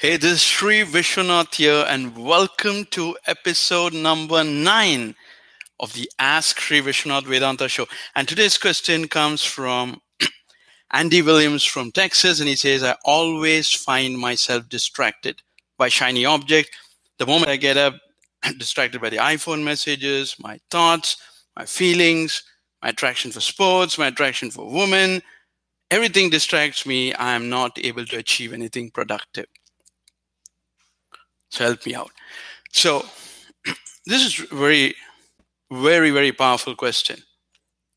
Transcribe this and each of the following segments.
Hey, this is Sri Vishwanath here, and welcome to episode number nine of the Ask Sri Vishwanath Vedanta show. And today's question comes from Andy Williams from Texas, and he says, I always find myself distracted by shiny objects. The moment I get up, I'm distracted by the iPhone messages, my thoughts, my feelings, my attraction for sports, my attraction for women. Everything distracts me. I am not able to achieve anything productive. Help me out. So this is very, very, very powerful question.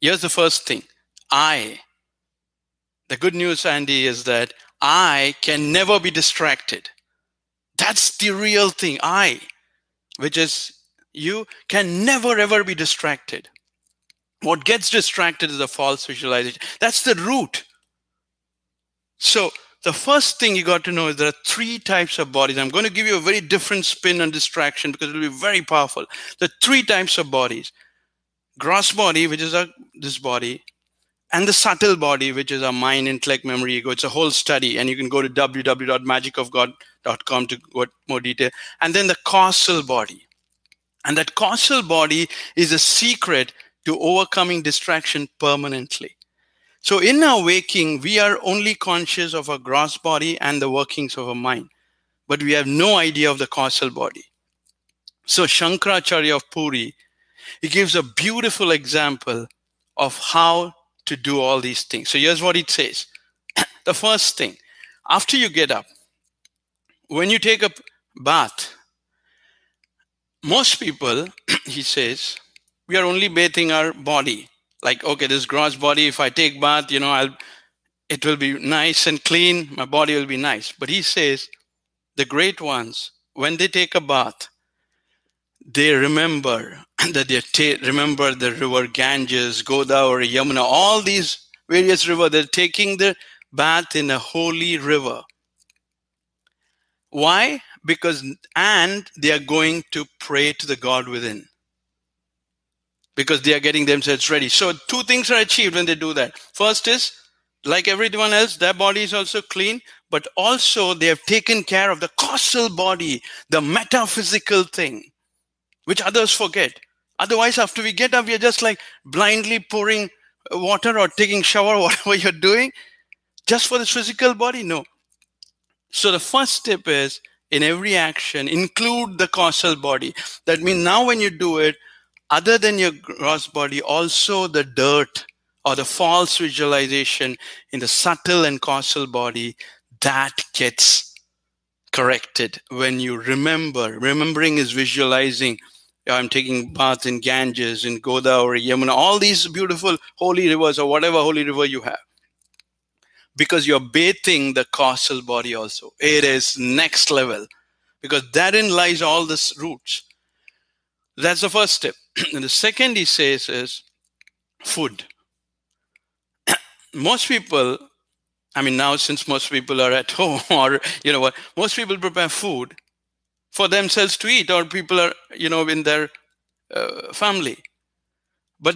Here's the first thing. I, the good news, Andy, is that I can never be distracted. That's the real thing. I, which is you, can never ever be distracted. What gets distracted is a false visualization. That's the root. So the first thing you got to know is there are three types of bodies. I'm going to give you a very different spin on distraction because it will be very powerful. The three types of bodies gross body, which is a, this body, and the subtle body, which is our mind, intellect, memory, ego. It's a whole study, and you can go to www.magicofgod.com to get more detail. And then the causal body. And that causal body is a secret to overcoming distraction permanently. So in our waking, we are only conscious of our gross body and the workings of our mind, but we have no idea of the causal body. So Shankaracharya of Puri, he gives a beautiful example of how to do all these things. So here's what it says. the first thing, after you get up, when you take a bath, most people, he says, we are only bathing our body like okay this gross body if i take bath you know i'll it will be nice and clean. My body will be nice. But he says the great ones when they take a bath they remember that they ta- remember the river ganges godavari yamuna all these various rivers they're taking the bath in a holy river. Why? Because and they are going to pray to the god within because they are getting themselves ready. So two things are achieved when they do that. First is, like everyone else, their body is also clean, but also they have taken care of the causal body, the metaphysical thing, which others forget. Otherwise, after we get up, we are just like blindly pouring water or taking shower, whatever you're doing, just for this physical body. No. So the first step is in every action, include the causal body. That means now when you do it, other than your gross body, also the dirt or the false visualization in the subtle and causal body that gets corrected when you remember. Remembering is visualizing. I'm taking bath in Ganges, in Godavari, Yamuna, all these beautiful holy rivers or whatever holy river you have. Because you're bathing the causal body also. It is next level. Because therein lies all the roots. That's the first step. and the second he says is food. most people, I mean, now since most people are at home, or you know what, most people prepare food for themselves to eat, or people are, you know, in their uh, family. But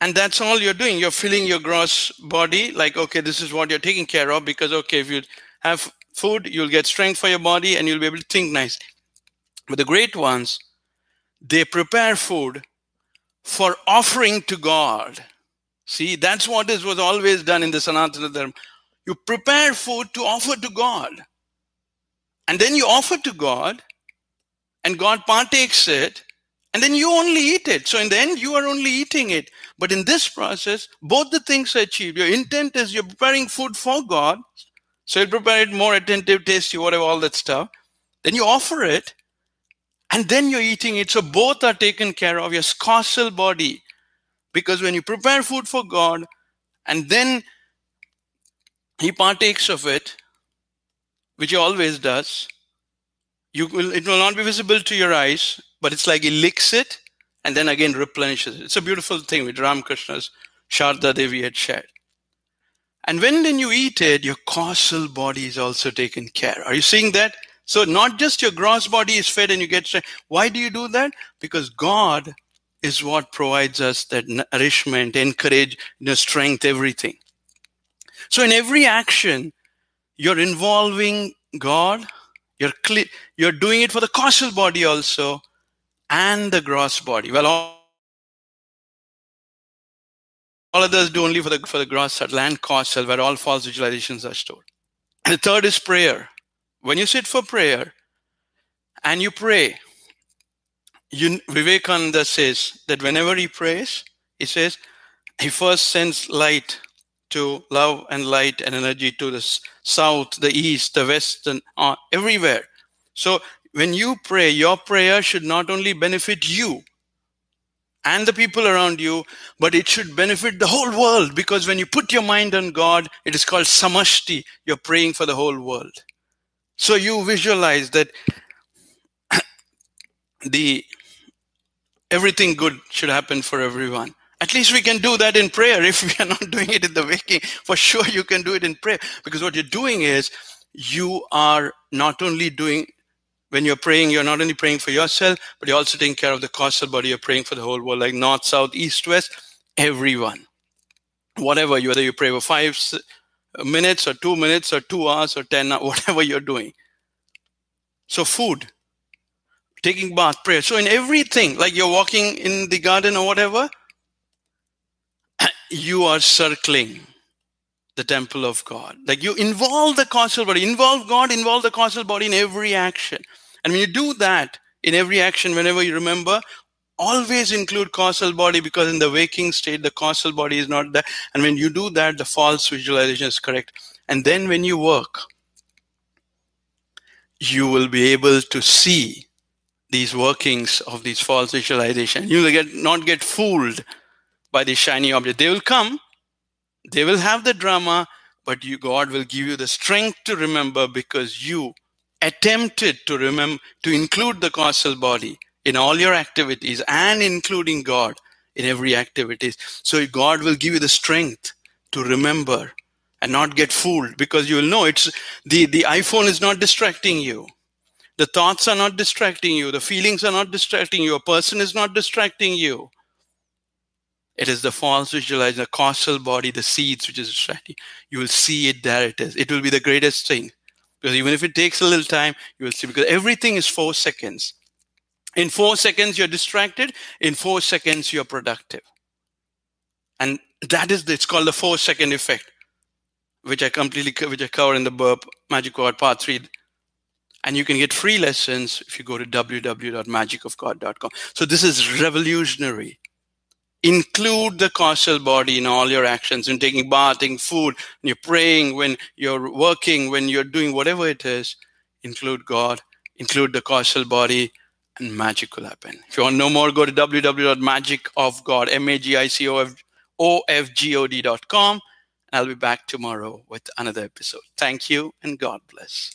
and that's all you're doing. You're filling your gross body, like, okay, this is what you're taking care of, because okay, if you have food, you'll get strength for your body and you'll be able to think nice. But the great ones, they prepare food for offering to God. See, that's what is was always done in the Sanatana Dharma. You prepare food to offer to God. And then you offer to God, and God partakes it, and then you only eat it. So in the end, you are only eating it. But in this process, both the things are achieved. Your intent is you're preparing food for God. So you prepare it more attentive, tasty, whatever, all that stuff. Then you offer it, and then you're eating it. So both are taken care of your causal body. Because when you prepare food for God and then He partakes of it, which He always does, you will, it will not be visible to your eyes, but it's like He licks it and then again replenishes it. It's a beautiful thing with Ramakrishna's Sharda Devi had shared. And when then you eat it, your causal body is also taken care. Are you seeing that? So not just your gross body is fed and you get strength. Why do you do that? Because God is what provides us that nourishment, encourage, you know, strength, everything. So in every action, you're involving God, You're you're doing it for the causal body also and the gross body. Well, all, all others do only for the for the gross subtle and causal, where all false visualizations are stored. And the third is prayer. When you sit for prayer and you pray, you, Vivekananda says that whenever he prays, he says he first sends light to love and light and energy to the south, the east, the west, and uh, everywhere. So when you pray, your prayer should not only benefit you and the people around you, but it should benefit the whole world because when you put your mind on God, it is called samashti. You're praying for the whole world. So you visualize that the everything good should happen for everyone. At least we can do that in prayer. If we are not doing it in the waking, for sure you can do it in prayer. Because what you're doing is you are not only doing when you're praying, you're not only praying for yourself, but you're also taking care of the causal body. You're praying for the whole world, like north, south, east, west, everyone. Whatever, whether you pray for five minutes or two minutes or two hours or 10, whatever you're doing. So, food, taking bath, prayer. So, in everything, like you're walking in the garden or whatever, you are circling the temple of God. Like you involve the causal body, involve God, involve the causal body in every action. And when you do that in every action, whenever you remember, always include causal body because in the waking state, the causal body is not there. And when you do that, the false visualization is correct. And then when you work, you will be able to see these workings of these false visualization. You will get not get fooled by the shiny object. They will come, they will have the drama, but you God will give you the strength to remember because you attempted to remember to include the causal body in all your activities and including God in every activities. So God will give you the strength to remember and not get fooled because you will know it's the, the iPhone is not distracting you. The thoughts are not distracting you. The feelings are not distracting you. A person is not distracting you. It is the false visualizing, the causal body, the seeds which is distracting. You will see it there it is. It will be the greatest thing. Because even if it takes a little time, you will see because everything is four seconds. In four seconds, you're distracted. In four seconds, you're productive. And that is, it's called the four second effect, which I completely, which I cover in the burp magic word part three. And you can get free lessons if you go to www.magicofgod.com. So this is revolutionary include the causal body in all your actions in taking bath, bathing food when you're praying when you're working when you're doing whatever it is include god include the causal body and magic will happen. If you want to know more go to www.magicofgod m-a-g-i-c-o-f-o-f-g-o-d.com i'll be back tomorrow with another episode. Thank you and god bless